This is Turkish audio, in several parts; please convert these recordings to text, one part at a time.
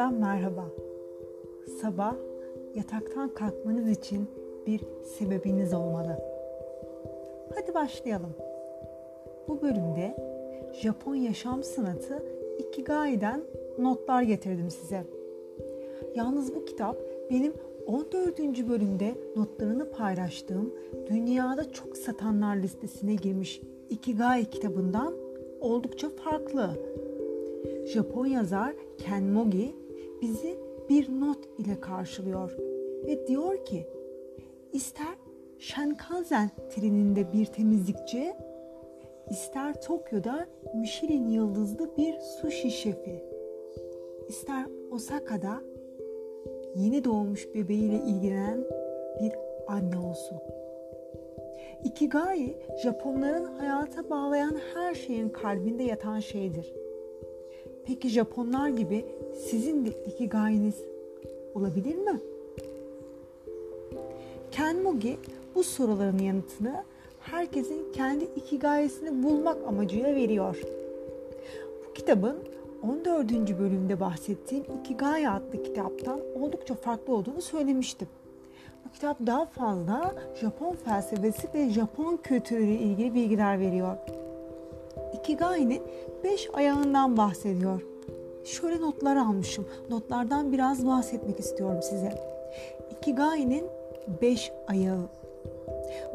Japon'dan merhaba. Sabah yataktan kalkmanız için bir sebebiniz olmalı. Hadi başlayalım. Bu bölümde Japon yaşam sanatı Ikigai'den notlar getirdim size. Yalnız bu kitap benim 14. bölümde notlarını paylaştığım dünyada çok satanlar listesine girmiş Ikigai kitabından oldukça farklı. Japon yazar Ken Mogi bizi bir not ile karşılıyor ve diyor ki ister Shinkansen treninde bir temizlikçi, ister Tokyo'da Michelin yıldızlı bir sushi şefi, ister Osaka'da yeni doğmuş bebeğiyle ilgilenen bir anne olsun. Ikigai, Japonların hayata bağlayan her şeyin kalbinde yatan şeydir. Peki Japonlar gibi sizin de ikigai'niz olabilir mi? Ken Mugi bu soruların yanıtını herkesin kendi ikigai'sini bulmak amacıyla veriyor. Bu kitabın 14. bölümde bahsettiğim Ikigai adlı kitaptan oldukça farklı olduğunu söylemiştim. Bu kitap daha fazla Japon felsefesi ve Japon kültürüyle ilgili bilgiler veriyor. Ikigai'nin 5 ayağından bahsediyor. Şöyle notlar almışım. Notlardan biraz bahsetmek istiyorum size. Ikigai'nin 5 ayağı.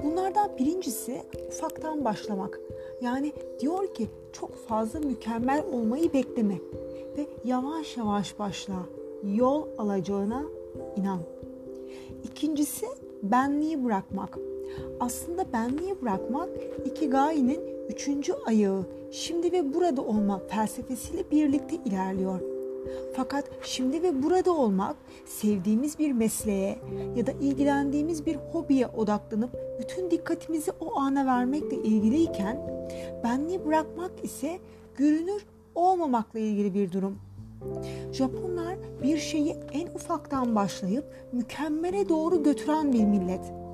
Bunlardan birincisi ufaktan başlamak. Yani diyor ki çok fazla mükemmel olmayı bekleme ve yavaş yavaş başla. Yol alacağına inan. İkincisi benliği bırakmak. Aslında benliği bırakmak Ikigai'nin üçüncü ayağı şimdi ve burada olma felsefesiyle birlikte ilerliyor. Fakat şimdi ve burada olmak sevdiğimiz bir mesleğe ya da ilgilendiğimiz bir hobiye odaklanıp bütün dikkatimizi o ana vermekle ilgiliyken benliği bırakmak ise görünür olmamakla ilgili bir durum. Japonlar bir şeyi en ufaktan başlayıp mükemmele doğru götüren bir millet.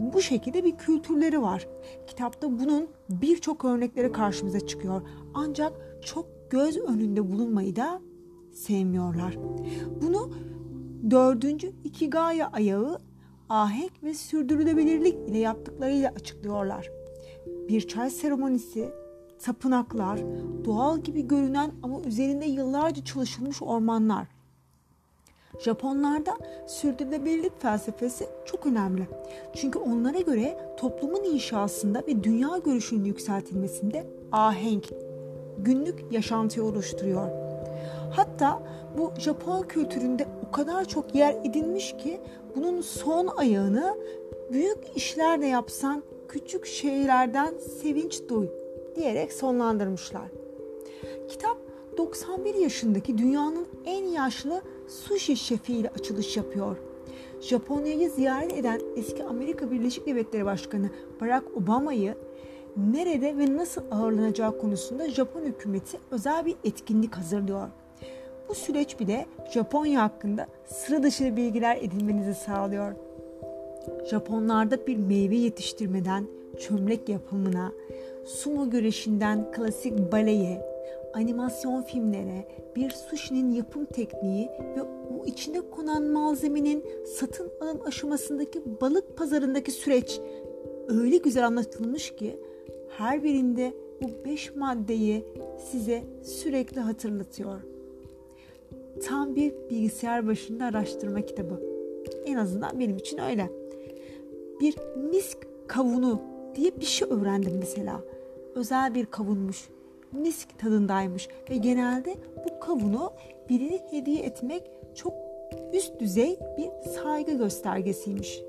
Bu şekilde bir kültürleri var. Kitapta bunun birçok örnekleri karşımıza çıkıyor. Ancak çok göz önünde bulunmayı da sevmiyorlar. Bunu dördüncü ikigai ayağı ahenk ve sürdürülebilirlik ile yaptıklarıyla açıklıyorlar. Bir çay seremonisi, tapınaklar, doğal gibi görünen ama üzerinde yıllarca çalışılmış ormanlar. Japonlarda sürdürülebilirlik felsefesi çok önemli. Çünkü onlara göre toplumun inşasında ve dünya görüşünün yükseltilmesinde ahenk günlük yaşantıyı oluşturuyor. Hatta bu Japon kültüründe o kadar çok yer edinmiş ki bunun son ayağını büyük işler de yapsan küçük şeylerden sevinç duy diyerek sonlandırmışlar. Kitap 91 yaşındaki dünyanın en yaşlı sushi şefiyle açılış yapıyor. Japonya'yı ziyaret eden eski Amerika Birleşik Devletleri Başkanı Barack Obama'yı nerede ve nasıl ağırlanacağı konusunda Japon hükümeti özel bir etkinlik hazırlıyor. Bu süreç bile Japonya hakkında sıra dışı bilgiler edinmenizi sağlıyor. Japonlarda bir meyve yetiştirmeden çömlek yapımına, sumo güreşinden klasik baleye, animasyon filmlere, bir sushi'nin yapım tekniği ve o içine konan malzemenin satın alım aşamasındaki balık pazarındaki süreç öyle güzel anlatılmış ki her birinde bu beş maddeyi size sürekli hatırlatıyor. Tam bir bilgisayar başında araştırma kitabı. En azından benim için öyle. Bir misk kavunu diye bir şey öğrendim mesela. Özel bir kavunmuş. Misk tadındaymış ve genelde bu kavunu birine hediye etmek çok üst düzey bir saygı göstergesiymiş.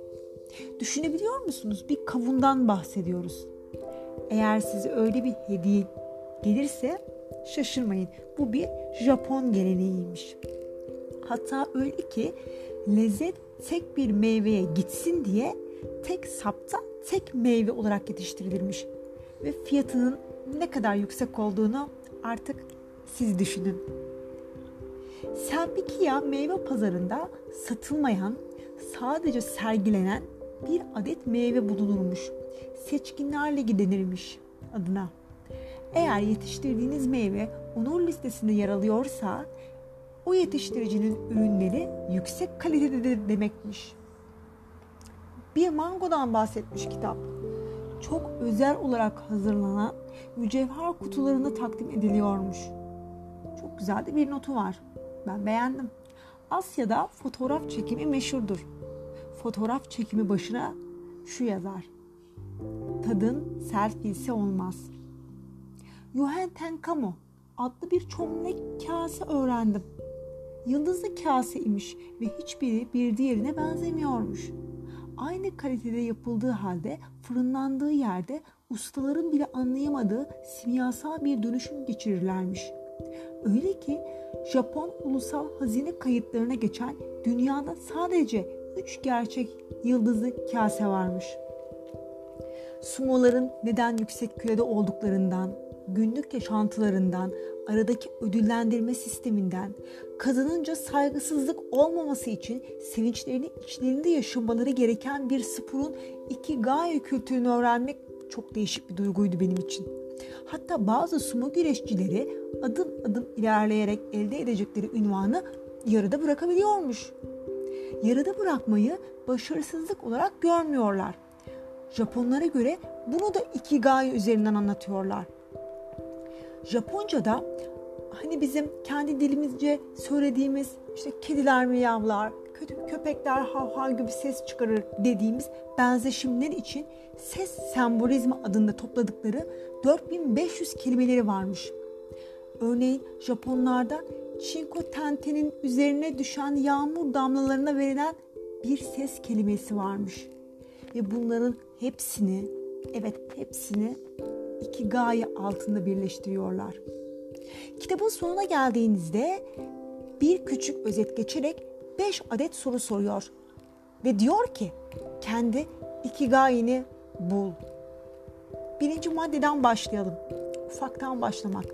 Düşünebiliyor musunuz? Bir kavundan bahsediyoruz. Eğer size öyle bir hediye gelirse şaşırmayın. Bu bir Japon geleneğiymiş. Hatta öyle ki lezzet tek bir meyveye gitsin diye tek sapta tek meyve olarak yetiştirilmiş. Ve fiyatının ne kadar yüksek olduğunu artık siz düşünün. Selpikia meyve pazarında satılmayan, sadece sergilenen bir adet meyve bulunurmuş. Seçkinlerle gidenirmiş adına. Eğer yetiştirdiğiniz meyve onur listesinde yer alıyorsa o yetiştiricinin ürünleri yüksek kalitededir demekmiş. Bir mangodan bahsetmiş kitap. Çok özel olarak hazırlanan mücevher kutularında takdim ediliyormuş. Çok güzel de bir notu var. Ben beğendim. Asya'da fotoğraf çekimi meşhurdur. Fotoğraf çekimi başına şu yazar. Tadın selfie'si olmaz. Yuhen Tenkamo adlı bir çömlek kase öğrendim. Yıldızlı kase imiş ve hiçbiri bir diğerine benzemiyormuş. Aynı kalitede yapıldığı halde fırınlandığı yerde ustaların bile anlayamadığı simyasal bir dönüşüm geçirirlermiş. Öyle ki Japon ulusal hazine kayıtlarına geçen dünyada sadece 3 gerçek yıldızlı kase varmış. Sumoların neden yüksek kürede olduklarından, günlük yaşantılarından, aradaki ödüllendirme sisteminden, kazanınca saygısızlık olmaması için sevinçlerini içlerinde yaşamaları gereken bir sporun iki gaye kültürünü öğrenmek çok değişik bir duyguydu benim için. Hatta bazı sumo güreşçileri adım adım ilerleyerek elde edecekleri ünvanı yarıda bırakabiliyormuş. Yarıda bırakmayı başarısızlık olarak görmüyorlar. Japonlara göre bunu da iki gaye üzerinden anlatıyorlar. Japonca'da hani bizim kendi dilimizce söylediğimiz işte kediler miyavlar, kötü köpekler hav gibi ses çıkarır dediğimiz benzeşimler için ses sembolizmi adında topladıkları 4500 kelimeleri varmış. Örneğin Japonlarda Chinko tentenin üzerine düşen yağmur damlalarına verilen bir ses kelimesi varmış. Ve bunların hepsini, evet hepsini iki gaye altında birleştiriyorlar. Kitabın sonuna geldiğinizde bir küçük özet geçerek 5 adet soru soruyor. Ve diyor ki kendi iki gayeni bul. Birinci maddeden başlayalım. Ufaktan başlamak.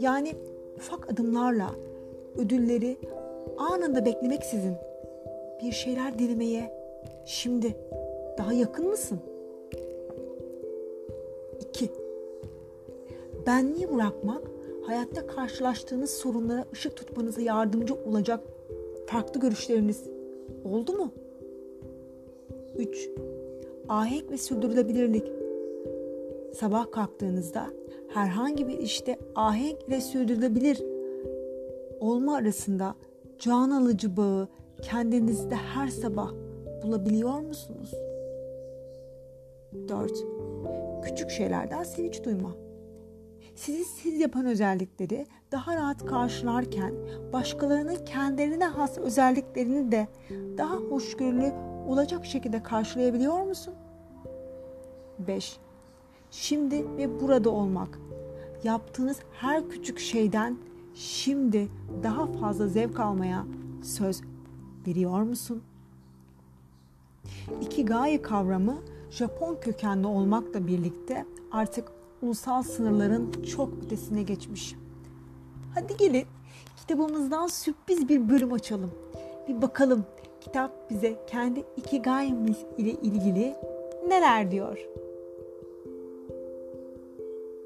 Yani ufak adımlarla ödülleri anında beklemeksizin bir şeyler dilemeye şimdi daha yakın mısın? 2. Benliği bırakmak hayatta karşılaştığınız sorunlara ışık tutmanıza yardımcı olacak farklı görüşleriniz oldu mu? 3. Ahenk ve sürdürülebilirlik. Sabah kalktığınızda herhangi bir işte ahenk ile sürdürülebilir olma arasında can alıcı bağı kendinizde her sabah bulabiliyor musunuz? 4. Küçük şeylerden sevinç duyma. Sizi siz yapan özellikleri daha rahat karşılarken başkalarının kendilerine has özelliklerini de daha hoşgörülü olacak şekilde karşılayabiliyor musun? 5. Şimdi ve burada olmak. Yaptığınız her küçük şeyden şimdi daha fazla zevk almaya söz veriyor musun? İki gaye kavramı Japon kökenli olmakla birlikte artık ulusal sınırların çok ötesine geçmiş. Hadi gelin kitabımızdan sürpriz bir bölüm açalım. Bir bakalım kitap bize kendi ikigayimiz ile ilgili neler diyor?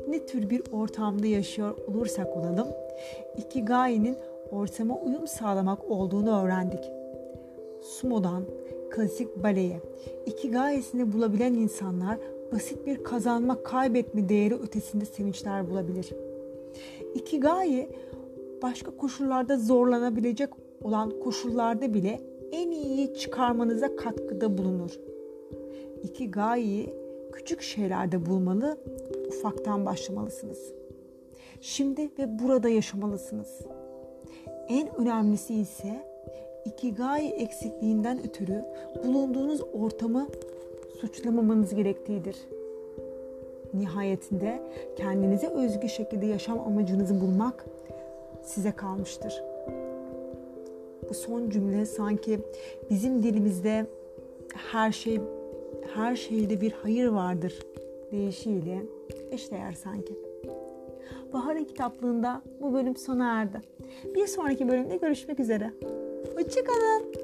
Ne tür bir ortamda yaşıyor olursak olalım, ikigai'nin ortama uyum sağlamak olduğunu öğrendik. Sumo'dan klasik baleye, ikigai'sini bulabilen insanlar basit bir kazanma kaybetme değeri ötesinde sevinçler bulabilir. Ikigai başka koşullarda zorlanabilecek olan koşullarda bile en iyi çıkarmanıza katkıda bulunur. Ikigai'yi küçük şeylerde bulmalı, ufaktan başlamalısınız. Şimdi ve burada yaşamalısınız. En önemlisi ise ikigai eksikliğinden ötürü bulunduğunuz ortamı suçlamamanız gerektiğidir. Nihayetinde kendinize özgü şekilde yaşam amacınızı bulmak size kalmıştır. Bu son cümle sanki bizim dilimizde her şey her şeyde bir hayır vardır deyişiyle eşdeğer sanki. Bahar'ın kitaplığında bu bölüm sona erdi. Bir sonraki bölümde görüşmek üzere. Hoşçakalın.